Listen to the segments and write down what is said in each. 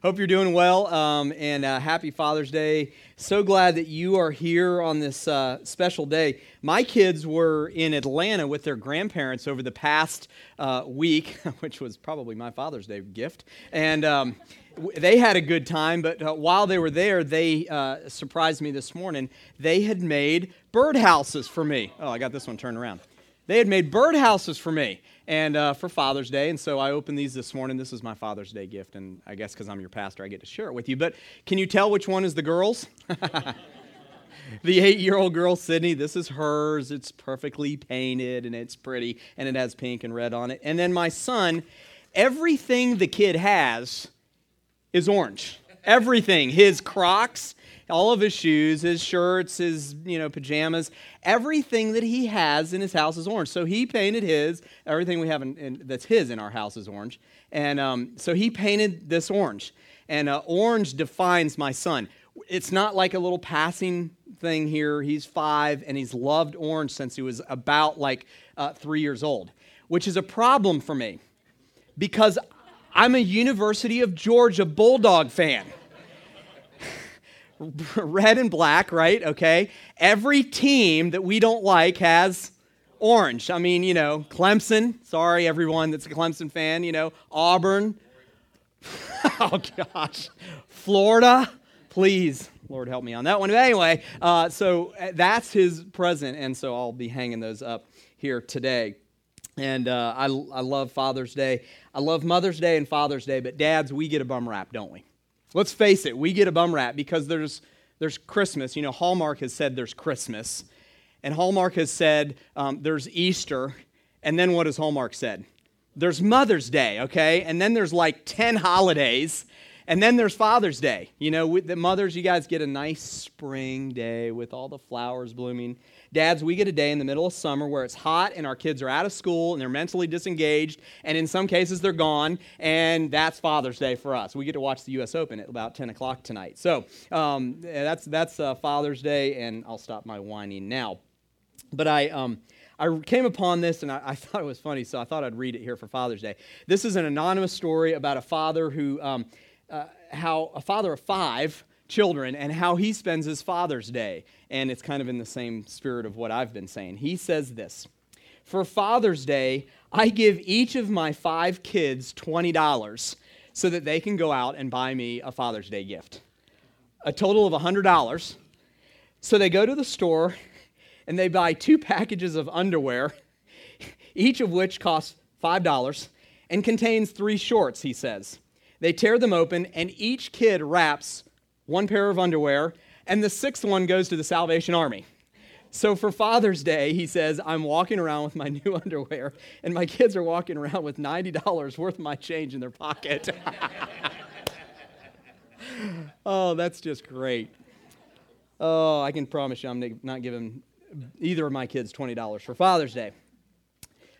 Hope you're doing well um, and uh, happy Father's Day. So glad that you are here on this uh, special day. My kids were in Atlanta with their grandparents over the past uh, week, which was probably my Father's Day gift. And um, they had a good time, but uh, while they were there, they uh, surprised me this morning. They had made birdhouses for me. Oh, I got this one turned around. They had made birdhouses for me and uh, for Father's Day. And so I opened these this morning. This is my Father's Day gift, and I guess because I'm your pastor, I get to share it with you. But can you tell which one is the girls? the eight year old girl, Sydney, this is hers. It's perfectly painted and it's pretty, and it has pink and red on it. And then my son, everything the kid has is orange. Everything. His Crocs, all of his shoes, his shirts, his you know pajamas, everything that he has in his house is orange. So he painted his. Everything we have in, in, that's his in our house is orange, and um, so he painted this orange. And uh, orange defines my son. It's not like a little passing thing here. He's five, and he's loved orange since he was about like uh, three years old, which is a problem for me because I'm a University of Georgia Bulldog fan. red and black, right? Okay. Every team that we don't like has orange. I mean, you know, Clemson. Sorry, everyone that's a Clemson fan. You know, Auburn. oh gosh, Florida. Please, Lord, help me on that one. But anyway, uh, so uh, that's his present, and so I'll be hanging those up here today. And uh, I, I love Father's Day. I love Mother's Day and Father's Day, but dads, we get a bum rap, don't we? Let's face it, we get a bum rap because there's, there's Christmas. You know, Hallmark has said there's Christmas, and Hallmark has said um, there's Easter, and then what has Hallmark said? There's Mother's Day, okay? And then there's like 10 holidays, and then there's Father's Day. You know, with the mothers, you guys get a nice spring day with all the flowers blooming. Dads, we get a day in the middle of summer where it's hot and our kids are out of school and they're mentally disengaged, and in some cases they're gone, and that's Father's Day for us. We get to watch the U.S. Open at about 10 o'clock tonight. So um, that's, that's uh, Father's Day, and I'll stop my whining now. But I. Um, I came upon this and I, I, thought it was funny, so I thought I'd read it here for Father's Day. This is an anonymous story about a father who, um, uh, how a father of five children and how he spends his Father's Day. And it's kind of in the same spirit of what I've been saying. He says this For Father's Day, I give each of my five kids $20 so that they can go out and buy me a Father's Day gift. A total of $100. So they go to the store and they buy two packages of underwear, each of which costs $5 and contains three shorts, he says. They tear them open, and each kid wraps one pair of underwear, and the sixth one goes to the Salvation Army. So for Father's Day, he says, I'm walking around with my new underwear, and my kids are walking around with $90 worth of my change in their pocket. oh, that's just great. Oh, I can promise you I'm not giving either of my kids $20 for Father's Day.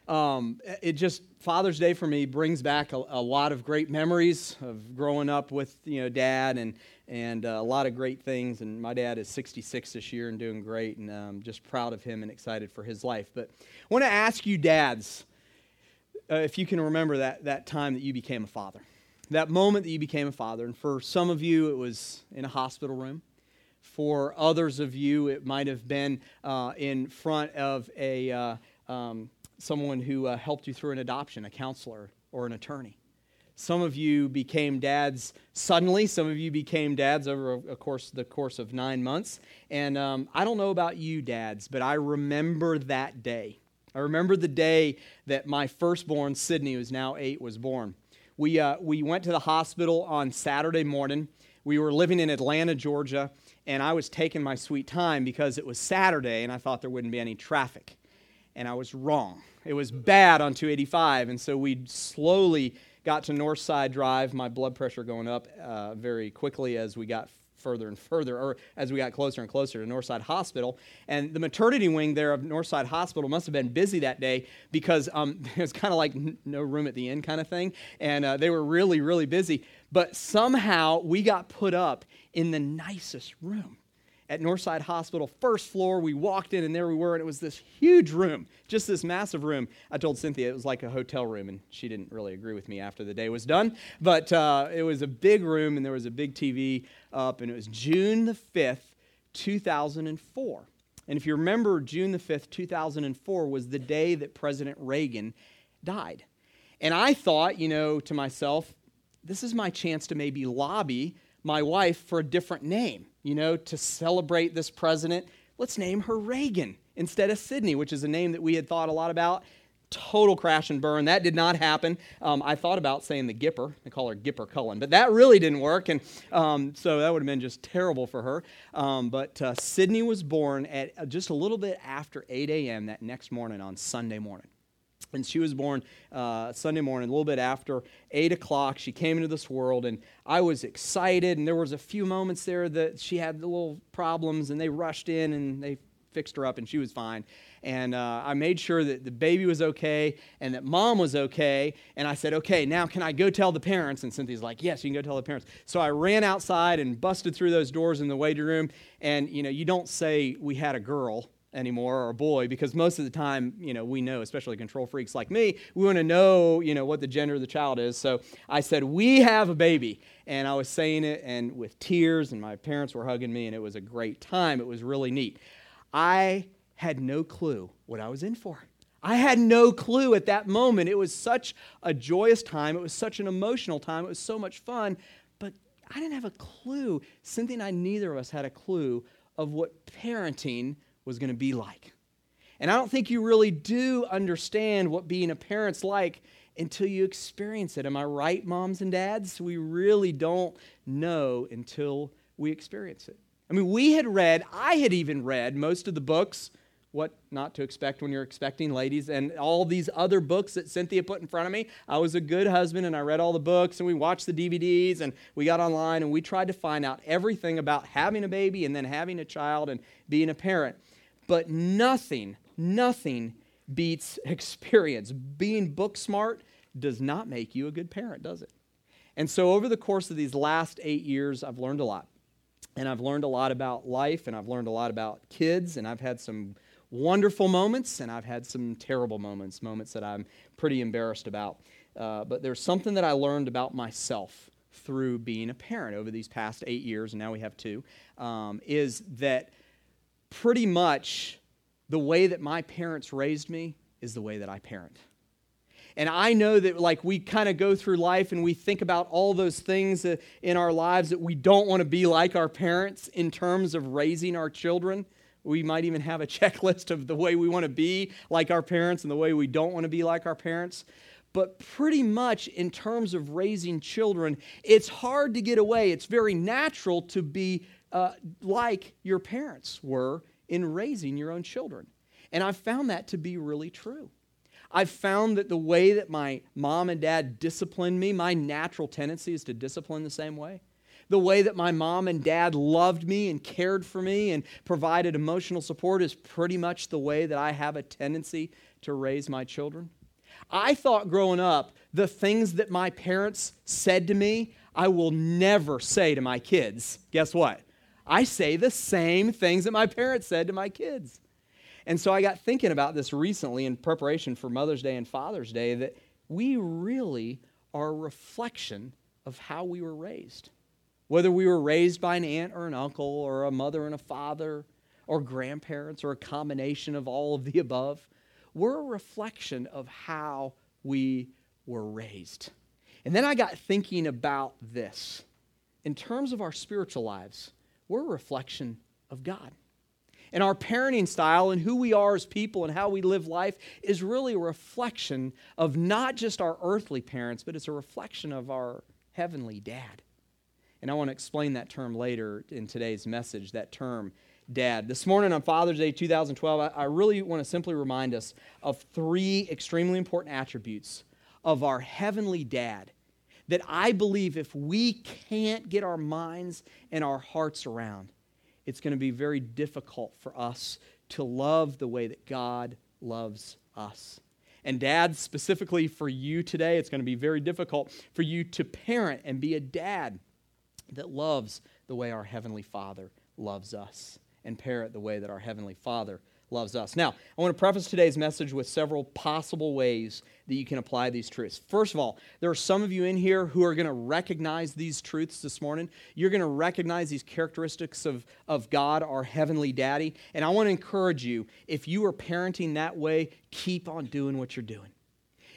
Um, it just Father's Day for me brings back a, a, lot of great memories of growing up with you know dad and and uh, a lot of great things. And my dad is 66 this year and doing great, and I'm um, just proud of him and excited for his life. But I want to ask you, dads, uh, if you can remember that that time that you became a father, that moment that you became a father. And for some of you, it was in a hospital room. For others of you, it might have been uh, in front of a uh, um, someone who uh, helped you through an adoption, a counselor or an attorney. Some of you became dads suddenly. Some of you became dads over, of course, the course of nine months. And um, I don't know about you, dads, but I remember that day. I remember the day that my firstborn, Sydney, who's now eight, was born. We, uh, we went to the hospital on Saturday morning. We were living in Atlanta, Georgia, and I was taking my sweet time because it was Saturday and I thought there wouldn't be any traffic and I was wrong. It was bad on 285, and so we slowly got to Northside Drive, my blood pressure going up uh, very quickly as we got further and further, or as we got closer and closer to Northside Hospital. And the maternity wing there of Northside Hospital must have been busy that day because um, it was kind of like no room at the end kind of thing. And uh, they were really, really busy. But somehow we got put up in the nicest room at Northside Hospital, first floor. We walked in, and there we were, and it was this huge room, just this massive room. I told Cynthia it was like a hotel room, and she didn't really agree with me after the day was done. But uh, it was a big room, and there was a big TV up, and it was June the 5th, 2004. And if you remember, June the 5th, 2004 was the day that President Reagan died. And I thought, you know, to myself, this is my chance to maybe lobby my wife for a different name, you know, to celebrate this president. Let's name her Reagan instead of Sydney, which is a name that we had thought a lot about. Total crash and burn. That did not happen. Um, I thought about saying the Gipper. I call her Gipper Cullen, but that really didn't work. And um, so that would have been just terrible for her. Um, but uh, Sydney was born at just a little bit after 8 a.m. that next morning on Sunday morning. And she was born uh, Sunday morning, a little bit after 8 o'clock. She came into this world, and I was excited. And there was a few moments there that she had little problems, and they rushed in and they fixed her up, and she was fine. And uh, I made sure that the baby was okay and that mom was okay. And I said, okay, now can I go tell the parents? And Cynthia's like, yes, you can go tell the parents. So I ran outside and busted through those doors in the waiting room. And, you know, you don't say we had a girl anymore or a boy because most of the time you know we know especially control freaks like me we want to know you know what the gender of the child is so i said we have a baby and i was saying it and with tears and my parents were hugging me and it was a great time it was really neat i had no clue what i was in for I had no clue at that moment. It was such a joyous time. It was such an emotional time. It was so much fun. But I didn't have a clue. Cynthia and I, neither of us had a clue of what parenting was going to be like. And I don't think you really do understand what being a parent's like until you experience it. Am I right, moms and dads? We really don't know until we experience it. I mean, we had read, I had even read most of the books, What Not to Expect When You're Expecting Ladies, and all these other books that Cynthia put in front of me. I was a good husband and I read all the books and we watched the DVDs and we got online and we tried to find out everything about having a baby and then having a child and being a parent. But nothing, nothing beats experience. Being book smart does not make you a good parent, does it? And so, over the course of these last eight years, I've learned a lot. And I've learned a lot about life, and I've learned a lot about kids, and I've had some wonderful moments, and I've had some terrible moments, moments that I'm pretty embarrassed about. Uh, but there's something that I learned about myself through being a parent over these past eight years, and now we have two, um, is that pretty much the way that my parents raised me is the way that I parent. And I know that, like, we kind of go through life and we think about all those things in our lives that we don't want to be like our parents in terms of raising our children. We might even have a checklist of the way we want to be like our parents and the way we don't want to be like our parents. But pretty much in terms of raising children, it's hard to get away. It's very natural to be uh, like your parents were in raising your own children. And I've found that to be really true. I've found that the way that my mom and dad disciplined me, my natural tendency is to discipline the same way. The way that my mom and dad loved me and cared for me and provided emotional support is pretty much the way that I have a tendency to raise my children. I thought growing up, the things that my parents said to me, I will never say to my kids. Guess what? I say the same things that my parents said to my kids. And so I got thinking about this recently in preparation for Mother's Day and Father's Day that we really are a reflection of how we were raised. Whether we were raised by an aunt or an uncle or a mother and a father or grandparents or a combination of all of the above, we're a reflection of how we were raised. And then I got thinking about this. In terms of our spiritual lives, we're a reflection of God. And our parenting style and who we are as people and how we live life is really a reflection of not just our earthly parents, but it's a reflection of our heavenly dad. And I want to explain that term later in today's message, that term, dad. This morning on Father's Day 2012, I really want to simply remind us of three extremely important attributes of our heavenly dad that I believe if we can't get our minds and our hearts around, it's going to be very difficult for us to love the way that God loves us. And dads, specifically for you today, it's going to be very difficult for you to parent and be a dad that loves the way our Heavenly Father loves us and parent the way that our Heavenly Father loves us. Now, I want to preface today's message with several possible ways that you can apply these truths. First of all, there are some of you in here who are going to recognize these truths this morning. You're going to recognize these characteristics of, of God, our Heavenly Daddy. And I want to encourage you if you are parenting that way, keep on doing what you're doing.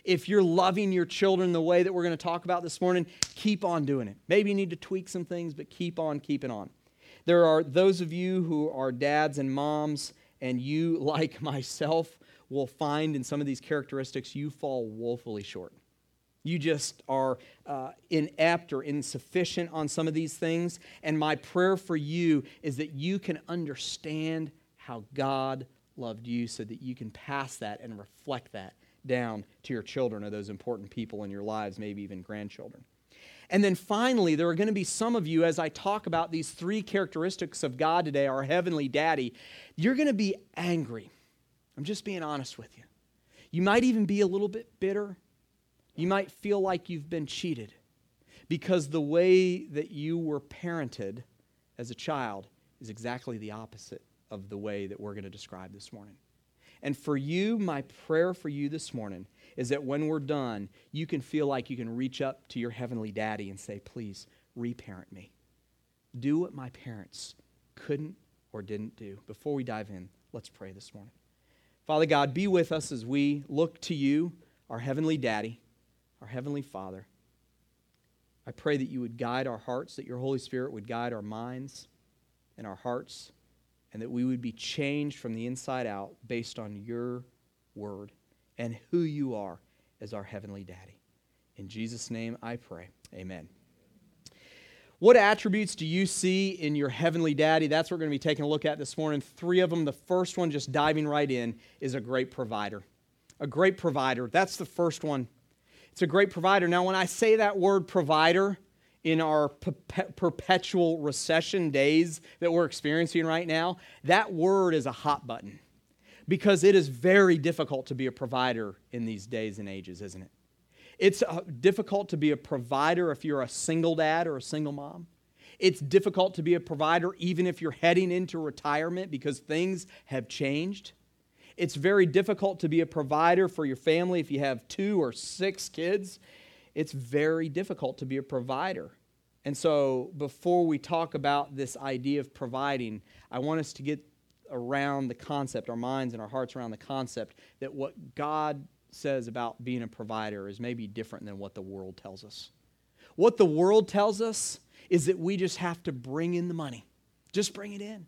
If you're loving your children the way that we're going to talk about this morning, keep on doing it. Maybe you need to tweak some things, but keep on keeping on. There are those of you who are dads and moms and you, like myself, will find in some of these characteristics you fall woefully short. You just are uh, inept or insufficient on some of these things. And my prayer for you is that you can understand how God loved you so that you can pass that and reflect that down to your children or those important people in your lives, maybe even grandchildren. And then finally, there are going to be some of you, as I talk about these three characteristics of God today, our Heavenly Daddy, you're going to be angry. I'm just being honest with you. You might even be a little bit bitter. You might feel like you've been cheated because the way that you were parented as a child is exactly the opposite of the way that we're going to describe this morning. And for you, my prayer for you this morning is that when we're done, you can feel like you can reach up to your heavenly daddy and say, Please, reparent me. Do what my parents couldn't or didn't do. Before we dive in, let's pray this morning. Father God, be with us as we look to you, our heavenly daddy, our heavenly father. I pray that you would guide our hearts, that your Holy Spirit would guide our minds and our hearts, and that we would be changed from the inside out based on your word and who you are as our Heavenly Daddy. In Jesus' name I pray. Amen. What attributes do you see in your Heavenly Daddy? That's what we're going to be taking a look at this morning. Three of them. The first one, just diving right in, is a great provider. A great provider. That's the first one. It's a great provider. Now, when I say that word provider, in our perpetual recession days that we're experiencing right now, that word is a hot button because it is very difficult to be a provider in these days and ages, isn't it? It's uh, difficult to be a provider if you're a single dad or a single mom. It's difficult to be a provider even if you're heading into retirement because things have changed. It's very difficult to be a provider for your family if you have two or six kids. It's very difficult to be a provider. And so, before we talk about this idea of providing, I want us to get around the concept, our minds and our hearts around the concept that what God says about being a provider is maybe different than what the world tells us. What the world tells us is that we just have to bring in the money, just bring it in.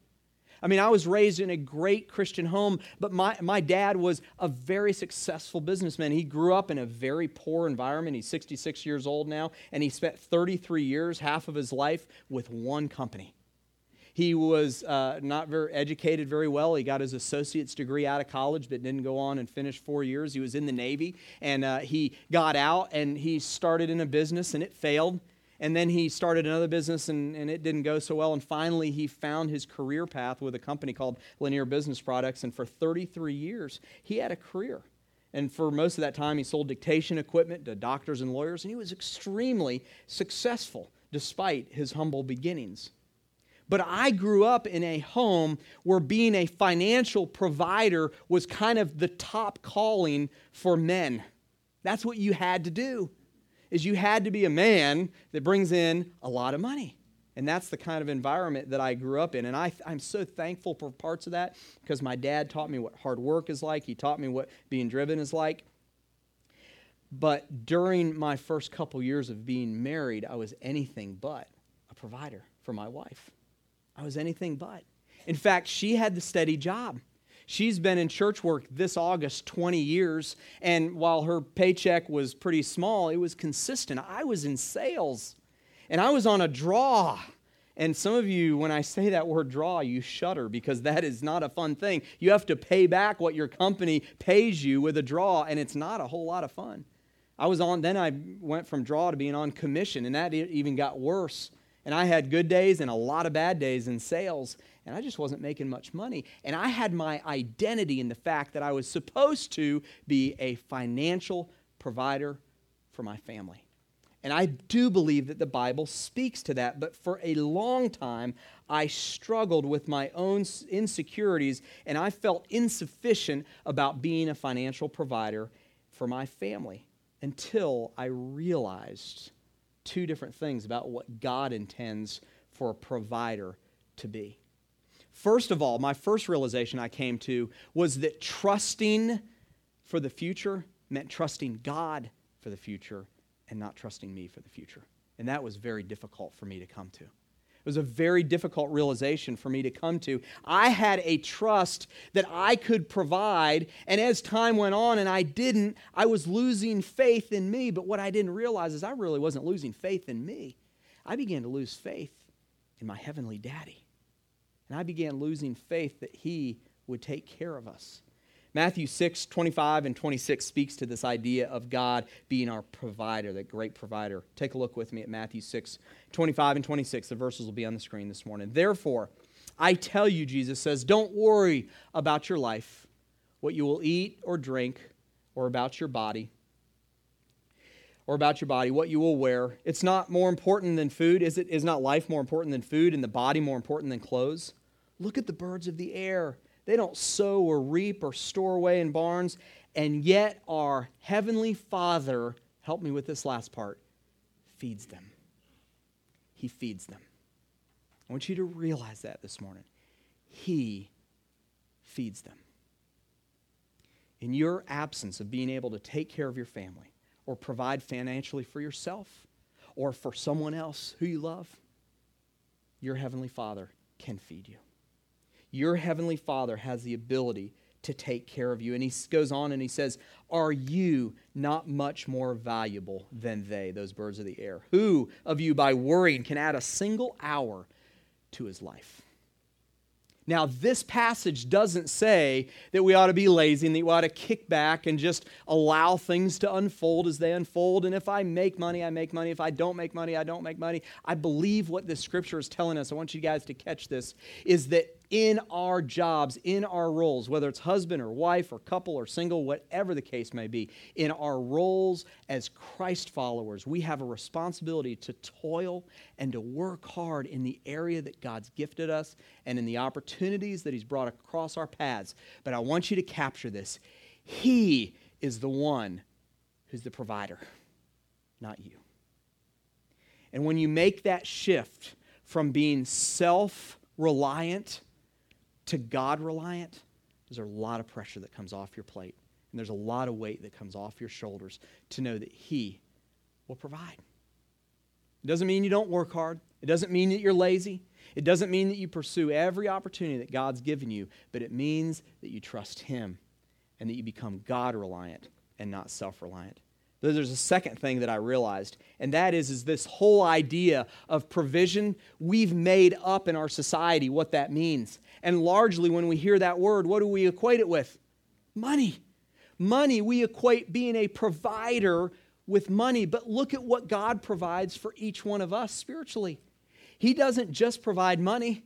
I mean, I was raised in a great Christian home, but my, my dad was a very successful businessman. He grew up in a very poor environment. He's 66 years old now, and he spent 33 years, half of his life, with one company. He was uh, not very educated very well. He got his associate's degree out of college, but didn't go on and finish four years. He was in the Navy, and uh, he got out and he started in a business, and it failed. And then he started another business, and, and it didn't go so well. And finally, he found his career path with a company called Linear Business Products. And for 33 years, he had a career. And for most of that time, he sold dictation equipment to doctors and lawyers, and he was extremely successful despite his humble beginnings. But I grew up in a home where being a financial provider was kind of the top calling for men. That's what you had to do. Is you had to be a man that brings in a lot of money. And that's the kind of environment that I grew up in. And I, I'm so thankful for parts of that because my dad taught me what hard work is like. He taught me what being driven is like. But during my first couple years of being married, I was anything but a provider for my wife. I was anything but. In fact, she had the steady job. She's been in church work this August 20 years, and while her paycheck was pretty small, it was consistent. I was in sales, and I was on a draw. And some of you, when I say that word draw, you shudder because that is not a fun thing. You have to pay back what your company pays you with a draw, and it's not a whole lot of fun. I was on, then I went from draw to being on commission, and that even got worse and I had good days and a lot of bad days in sales, and I just wasn't making much money. And I had my identity in the fact that I was supposed to be a financial provider for my family. And I do believe that the Bible speaks to that. But for a long time, I struggled with my own insecurities and I felt insufficient about being a financial provider for my family until I realized two different things about what God intends for a provider to be. First of all, my first realization I came to was that trusting for the future meant trusting God for the future and not trusting me for the future. And that was very difficult for me to come to. It was a very difficult realization for me to come to. I had a trust that I could provide, and as time went on and I didn't, I was losing faith in me. But what I didn't realize is I really wasn't losing faith in me. I began to lose faith in my heavenly daddy. And I began losing faith that he would take care of us. Matthew 6, 25 and 26 speaks to this idea of God being our provider, that great provider. Take a look with me at Matthew 6, 25 and 26. The verses will be on the screen this morning. Therefore, I tell you, Jesus says, don't worry about your life, what you will eat or drink, or about your body, or about your body, what you will wear. It's not more important than food. Is it? Is not life more important than food and the body more important than clothes? Look at the birds of the air. They don't sow or reap or store away in barns, and yet our Heavenly Father, help me with this last part, feeds them. He feeds them. I want you to realize that this morning. He feeds them. In your absence of being able to take care of your family or provide financially for yourself or for someone else who you love, your Heavenly Father can feed you. Your heavenly Father has the ability to take care of you. And he goes on and he says, Are you not much more valuable than they, those birds of the air? Who of you, by worrying, can add a single hour to his life? Now, this passage doesn't say that we ought to be lazy and that we ought to kick back and just allow things to unfold as they unfold. And if I make money, I make money. If I don't make money, I don't make money. I believe what this scripture is telling us, I want you guys to catch this, is that in our jobs, in our roles, whether it's husband or wife or couple or single, whatever the case may be, in our roles as Christ followers, we have a responsibility to toil and to work hard in the area that God's gifted us and in the opportunities that He's brought across our paths. But I want you to capture this He is the one who's the provider, not you. And when you make that shift from being self reliant to God reliant, there's a lot of pressure that comes off your plate. And there's a lot of weight that comes off your shoulders to know that He will provide. It doesn't mean you don't work hard. It doesn't mean that you're lazy. It doesn't mean that you pursue every opportunity that God's given you, but it means that you trust Him and that you become God reliant and not self reliant. There's a second thing that I realized, and that is, is this whole idea of provision. We've made up in our society what that means. And largely, when we hear that word, what do we equate it with? Money. Money, we equate being a provider with money. But look at what God provides for each one of us spiritually. He doesn't just provide money,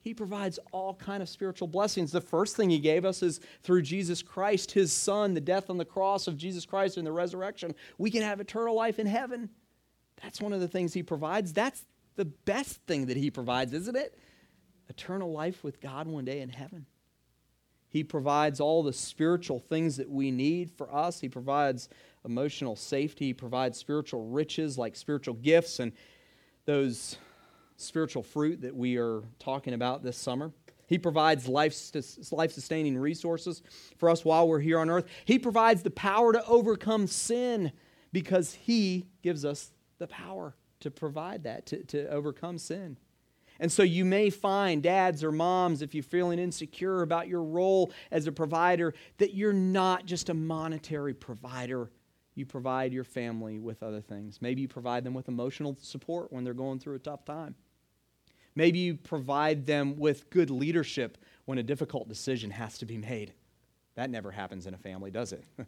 he provides all kind of spiritual blessings. The first thing he gave us is through Jesus Christ, his son, the death on the cross of Jesus Christ and the resurrection, we can have eternal life in heaven. That's one of the things he provides. That's the best thing that he provides, isn't it? Eternal life with God one day in heaven. He provides all the spiritual things that we need for us. He provides emotional safety. He provides spiritual riches like spiritual gifts and those spiritual fruit that we are talking about this summer. He provides life sustaining resources for us while we're here on earth. He provides the power to overcome sin because He gives us the power to provide that, to, to overcome sin. And so you may find, dads or moms, if you're feeling insecure about your role as a provider, that you're not just a monetary provider. You provide your family with other things. Maybe you provide them with emotional support when they're going through a tough time. Maybe you provide them with good leadership when a difficult decision has to be made. That never happens in a family, does it?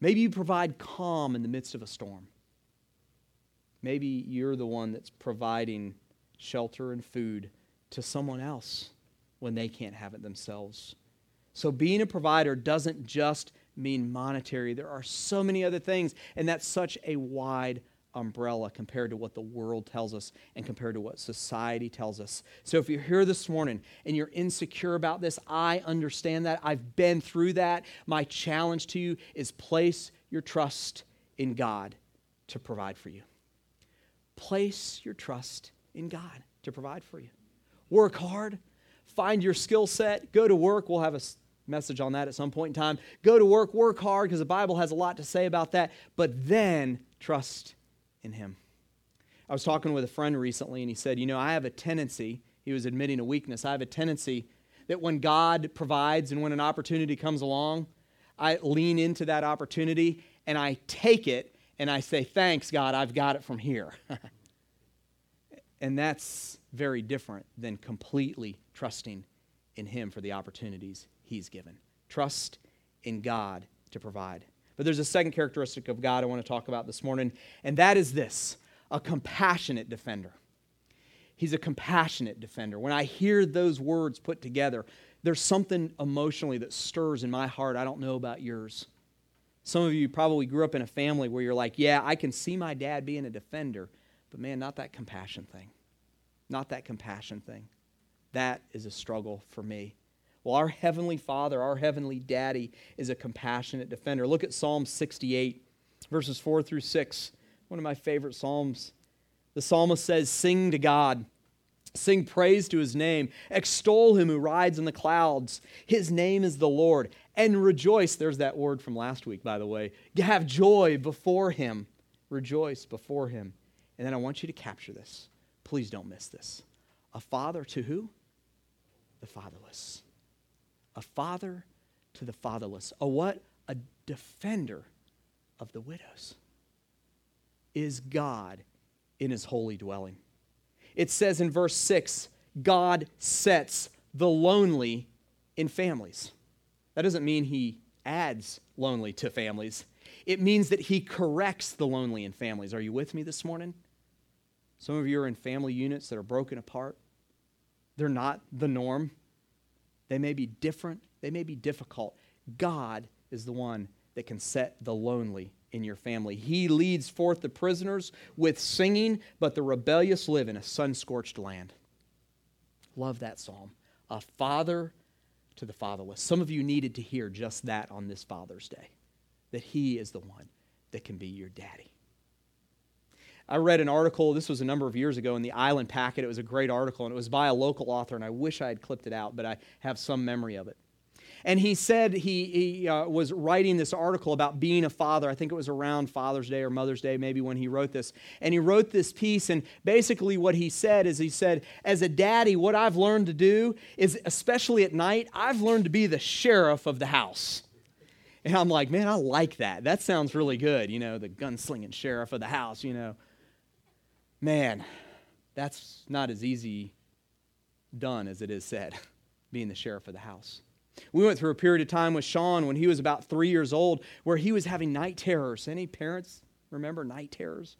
Maybe you provide calm in the midst of a storm. Maybe you're the one that's providing shelter and food to someone else when they can't have it themselves. So, being a provider doesn't just mean monetary. There are so many other things, and that's such a wide umbrella compared to what the world tells us and compared to what society tells us. So if you're here this morning and you're insecure about this, I understand that. I've been through that. My challenge to you is place your trust in God to provide for you. Place your trust in God to provide for you. Work hard, find your skill set, go to work. We'll have a message on that at some point in time. Go to work, work hard, because the Bible has a lot to say about that, but then trust in Him. I was talking with a friend recently, and he said, You know, I have a tendency, he was admitting a weakness, I have a tendency that when God provides and when an opportunity comes along, I lean into that opportunity and I take it and I say, Thanks, God, I've got it from here. and that's very different than completely trusting in Him for the opportunities He's given. Trust in God to provide. But there's a second characteristic of God I want to talk about this morning, and that is this a compassionate defender. He's a compassionate defender. When I hear those words put together, there's something emotionally that stirs in my heart. I don't know about yours. Some of you probably grew up in a family where you're like, yeah, I can see my dad being a defender, but man, not that compassion thing. Not that compassion thing. That is a struggle for me. Well, our Heavenly Father, our Heavenly Daddy, is a compassionate defender. Look at Psalm 68, verses 4 through 6. One of my favorite Psalms. The psalmist says, Sing to God. Sing praise to his name. Extol him who rides in the clouds. His name is the Lord. And rejoice. There's that word from last week, by the way. Have joy before him. Rejoice before him. And then I want you to capture this. Please don't miss this. A father to who? The fatherless a father to the fatherless. A what? A defender of the widows. Is God in his holy dwelling. It says in verse 6 God sets the lonely in families. That doesn't mean he adds lonely to families, it means that he corrects the lonely in families. Are you with me this morning? Some of you are in family units that are broken apart. They're not the norm. They may be different, they may be difficult. God is the one that can set the lonely in your family. He leads forth the prisoners with singing, but the rebellious live in a sun scorched land. Love that psalm. A father to the fatherless. Some of you needed to hear just that on this Father's Day that He is the one that can be your daddy. I read an article, this was a number of years ago in the Island Packet. It was a great article, and it was by a local author, and I wish I had clipped it out, but I have some memory of it. And he said he, he uh, was writing this article about being a father. I think it was around Father's Day or Mother's Day, maybe when he wrote this. And he wrote this piece, and basically what he said is he said, As a daddy, what I've learned to do is, especially at night, I've learned to be the sheriff of the house. And I'm like, man, I like that. That sounds really good, you know, the gunslinging sheriff of the house, you know man, that's not as easy done as it is said, being the sheriff of the house. We went through a period of time with Sean when he was about three years old where he was having night terrors. Any parents remember night terrors?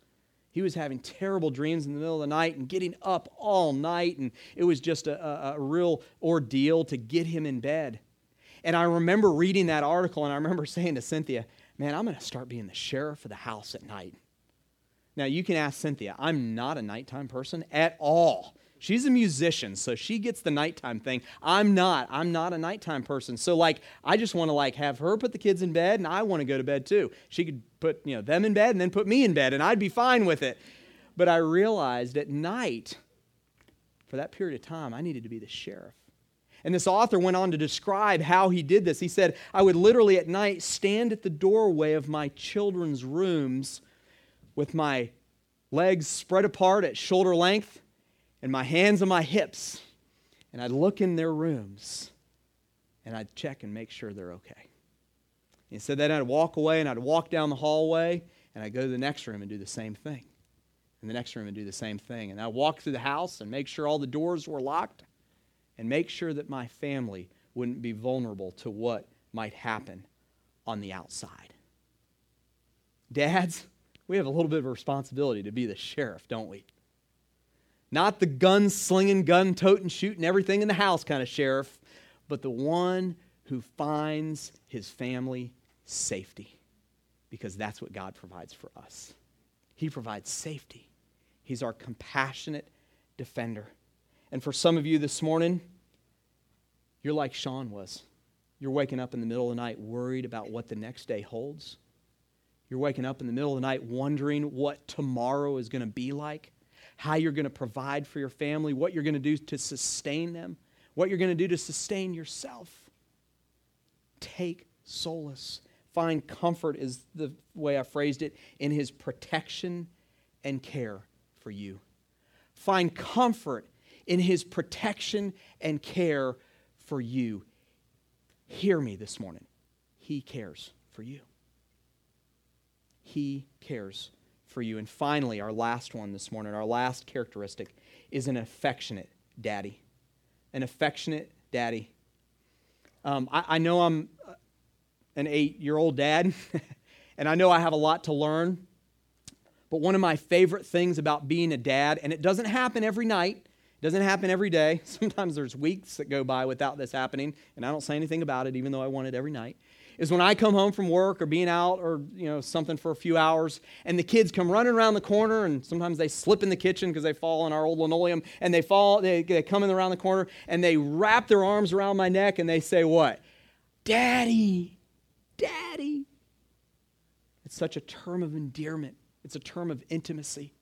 He was having terrible dreams in the middle of the night and getting up all night, and it was just a, a, a real ordeal to get him in bed. And I remember reading that article, and I remember saying to Cynthia, Man, I'm going to start being the sheriff of the house at night. Now, you can ask Cynthia. I'm not a nighttime person at all. She's a musician, so she gets the nighttime thing. I'm not. I'm not a nighttime person. So like I just want to like have her put the kids in bed and I want to go to bed too. She could put, you know, them in bed and then put me in bed and I'd be fine with it. But I realized at night for that period of time I needed to be the sheriff. And this author went on to describe how he did this. He said, I would literally at night stand at the doorway of my children's rooms with my legs spread apart at shoulder length and my hands on my hips. And I'd look in their rooms and I'd check and make sure they're okay. He said then I'd walk away and I'd walk down the hallway and I'd go to the next room and do the same thing. And the next room and do the same thing. And I'd walk through the house and make sure all the doors were locked and make sure that my family wouldn't be vulnerable to what might happen on the outside. Dads, we have a little bit of a responsibility to be the sheriff, don't we? Not the gun slinging, gun toting, shooting everything in the house kind of sheriff, but the one who finds his family safety because that's what God provides for us. He provides safety. He's our compassionate defender. And for some of you this morning, you're like Sean was. You're waking up in the middle of the night worried about what the next day holds. You're waking up in the middle of the night wondering what tomorrow is going to be like, how you're going to provide for your family, what you're going to do to sustain them, what you're going to do to sustain yourself. Take solace. Find comfort, is the way I phrased it, in his protection and care for you. Find comfort in his protection and care for you. Hear me this morning. He cares for you. He cares for you. And finally, our last one this morning, our last characteristic is an affectionate daddy. An affectionate daddy. Um, I, I know I'm an eight year old dad, and I know I have a lot to learn. But one of my favorite things about being a dad, and it doesn't happen every night, it doesn't happen every day. Sometimes there's weeks that go by without this happening, and I don't say anything about it, even though I want it every night. Is when I come home from work or being out or you know something for a few hours, and the kids come running around the corner, and sometimes they slip in the kitchen because they fall on our old linoleum, and they fall, they, they come in around the corner, and they wrap their arms around my neck, and they say, "What, Daddy, Daddy." It's such a term of endearment. It's a term of intimacy.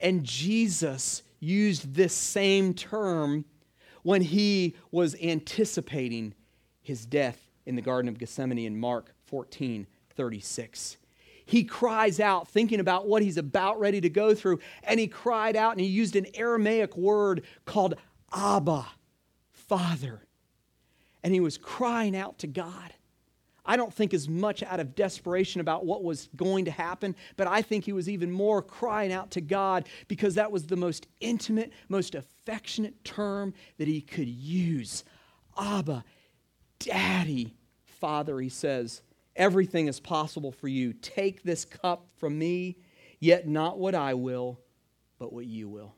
And Jesus used this same term when he was anticipating his death in the Garden of Gethsemane in Mark 14 36. He cries out, thinking about what he's about ready to go through, and he cried out and he used an Aramaic word called Abba, Father. And he was crying out to God. I don't think as much out of desperation about what was going to happen, but I think he was even more crying out to God because that was the most intimate, most affectionate term that he could use. Abba, Daddy, Father, he says, everything is possible for you. Take this cup from me, yet not what I will, but what you will.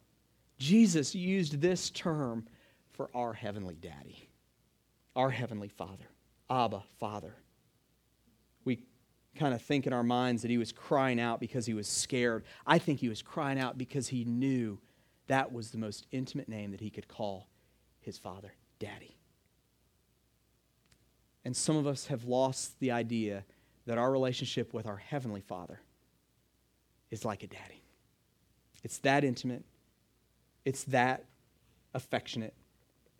Jesus used this term for our heavenly daddy, our heavenly Father. Abba, Father we kind of think in our minds that he was crying out because he was scared. I think he was crying out because he knew that was the most intimate name that he could call his father, Daddy. And some of us have lost the idea that our relationship with our Heavenly Father is like a daddy. It's that intimate, it's that affectionate,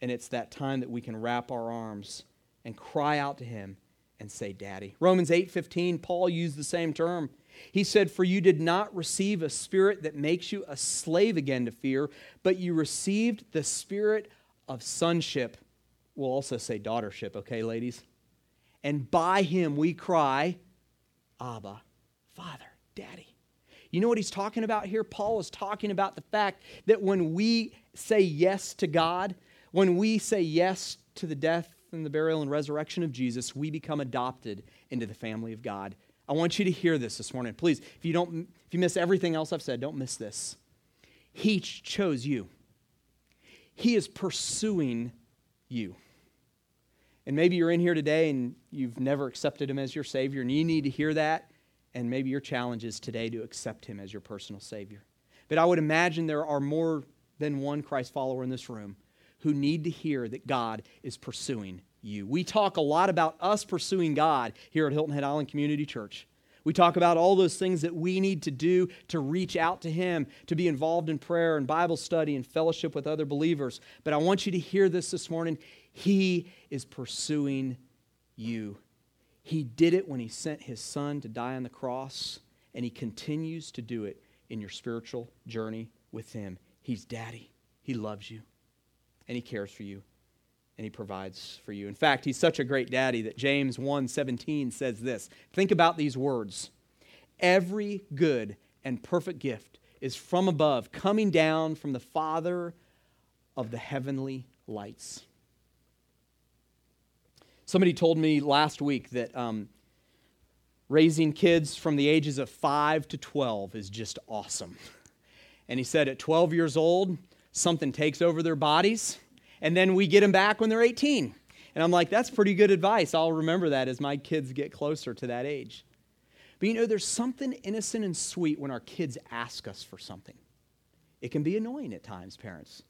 and it's that time that we can wrap our arms and cry out to Him and say daddy. Romans 8:15 Paul used the same term. He said, "For you did not receive a spirit that makes you a slave again to fear, but you received the spirit of sonship." We'll also say daughtership, okay, ladies? And by him we cry, Abba, Father, Daddy. You know what he's talking about here? Paul is talking about the fact that when we say yes to God, when we say yes to the death and the burial and resurrection of Jesus, we become adopted into the family of God. I want you to hear this this morning. Please, if you don't if you miss everything else I've said, don't miss this. He chose you. He is pursuing you. And maybe you're in here today and you've never accepted him as your savior and you need to hear that and maybe your challenge is today to accept him as your personal savior. But I would imagine there are more than one Christ follower in this room who need to hear that God is pursuing you. We talk a lot about us pursuing God here at Hilton Head Island Community Church. We talk about all those things that we need to do to reach out to Him, to be involved in prayer and Bible study and fellowship with other believers. But I want you to hear this this morning. He is pursuing you. He did it when He sent His Son to die on the cross, and He continues to do it in your spiritual journey with Him. He's daddy, He loves you and he cares for you and he provides for you. In fact, he's such a great daddy that James 1:17 says this. Think about these words. Every good and perfect gift is from above, coming down from the Father of the heavenly lights. Somebody told me last week that um, raising kids from the ages of 5 to 12 is just awesome. And he said at 12 years old, something takes over their bodies, and then we get them back when they're 18. And I'm like, that's pretty good advice. I'll remember that as my kids get closer to that age. But you know, there's something innocent and sweet when our kids ask us for something. It can be annoying at times, parents.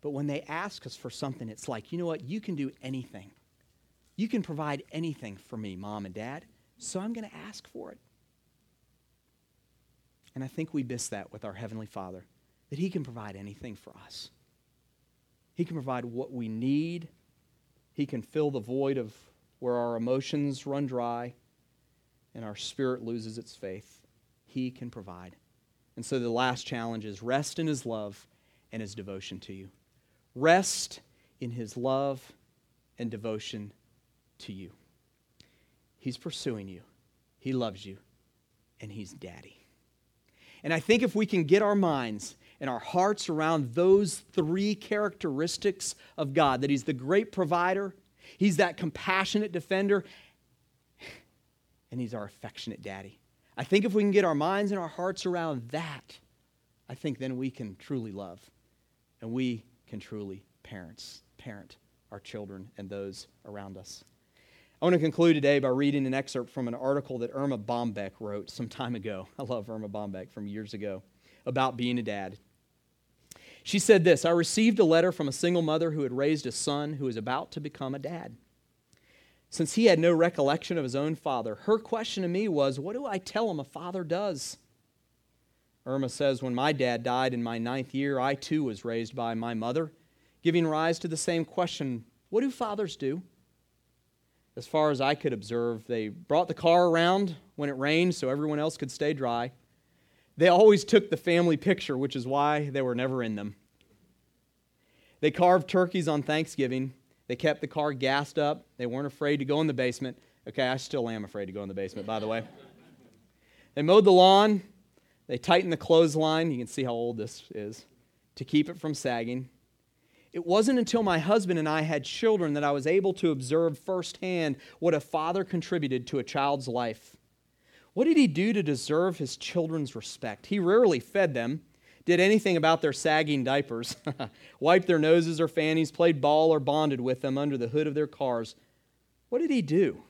But when they ask us for something, it's like, you know what? You can do anything. You can provide anything for me, mom and dad. So I'm going to ask for it. And I think we miss that with our Heavenly Father, that He can provide anything for us. He can provide what we need, He can fill the void of where our emotions run dry and our spirit loses its faith. He can provide. And so the last challenge is rest in His love and His devotion to you. Rest in His love and devotion to you. He's pursuing you, He loves you, and He's daddy. And I think if we can get our minds and our hearts around those three characteristics of God that He's the great provider, He's that compassionate defender, and He's our affectionate daddy. I think if we can get our minds and our hearts around that, I think then we can truly love and we can truly parents, parent our children and those around us. I want to conclude today by reading an excerpt from an article that Erma Bombeck wrote some time ago. I love Erma Bombeck from years ago about being a dad. She said this I received a letter from a single mother who had raised a son who was about to become a dad. Since he had no recollection of his own father, her question to me was, What do I tell him a father does? Irma says, When my dad died in my ninth year, I too was raised by my mother, giving rise to the same question What do fathers do? As far as I could observe, they brought the car around when it rained so everyone else could stay dry. They always took the family picture, which is why they were never in them. They carved turkeys on Thanksgiving. They kept the car gassed up. They weren't afraid to go in the basement. Okay, I still am afraid to go in the basement, by the way. They mowed the lawn. They tightened the clothesline. You can see how old this is to keep it from sagging. It wasn't until my husband and I had children that I was able to observe firsthand what a father contributed to a child's life. What did he do to deserve his children's respect? He rarely fed them, did anything about their sagging diapers, wiped their noses or fannies, played ball or bonded with them under the hood of their cars. What did he do?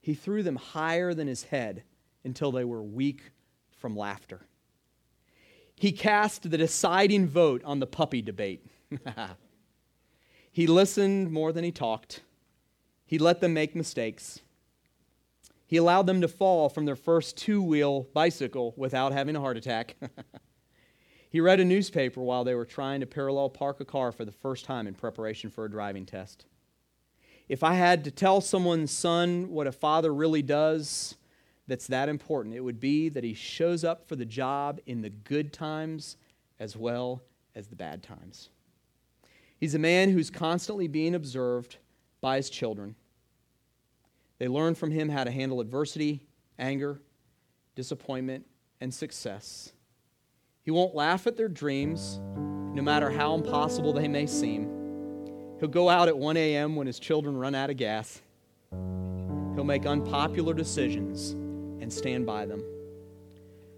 He threw them higher than his head until they were weak from laughter. He cast the deciding vote on the puppy debate. he listened more than he talked. He let them make mistakes. He allowed them to fall from their first two wheel bicycle without having a heart attack. he read a newspaper while they were trying to parallel park a car for the first time in preparation for a driving test. If I had to tell someone's son what a father really does that's that important, it would be that he shows up for the job in the good times as well as the bad times. He's a man who's constantly being observed by his children. They learn from him how to handle adversity, anger, disappointment, and success. He won't laugh at their dreams, no matter how impossible they may seem. He'll go out at 1 a.m. when his children run out of gas. He'll make unpopular decisions and stand by them.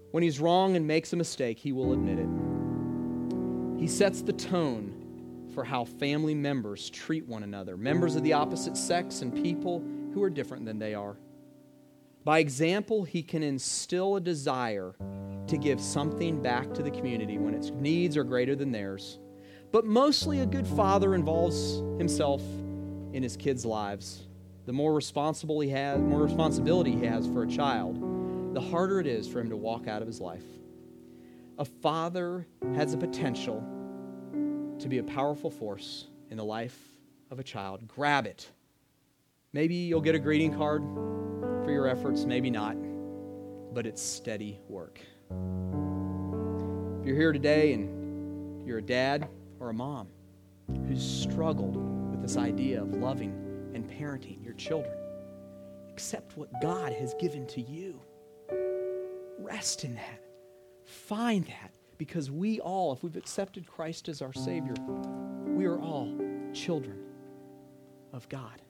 When he's wrong and makes a mistake, he will admit it. He sets the tone for how family members treat one another, members of the opposite sex and people who are different than they are. By example, he can instill a desire to give something back to the community when its needs are greater than theirs. But mostly, a good father involves himself in his kids' lives. The more responsible he has, more responsibility he has for a child, the harder it is for him to walk out of his life. A father has the potential to be a powerful force in the life of a child. Grab it. Maybe you'll get a greeting card for your efforts, maybe not, but it's steady work. If you're here today and you're a dad or a mom who's struggled with this idea of loving parenting your children, accept what God has given to you. Rest in that. Find that because we all, if we've accepted Christ as our Savior, we are all children of God.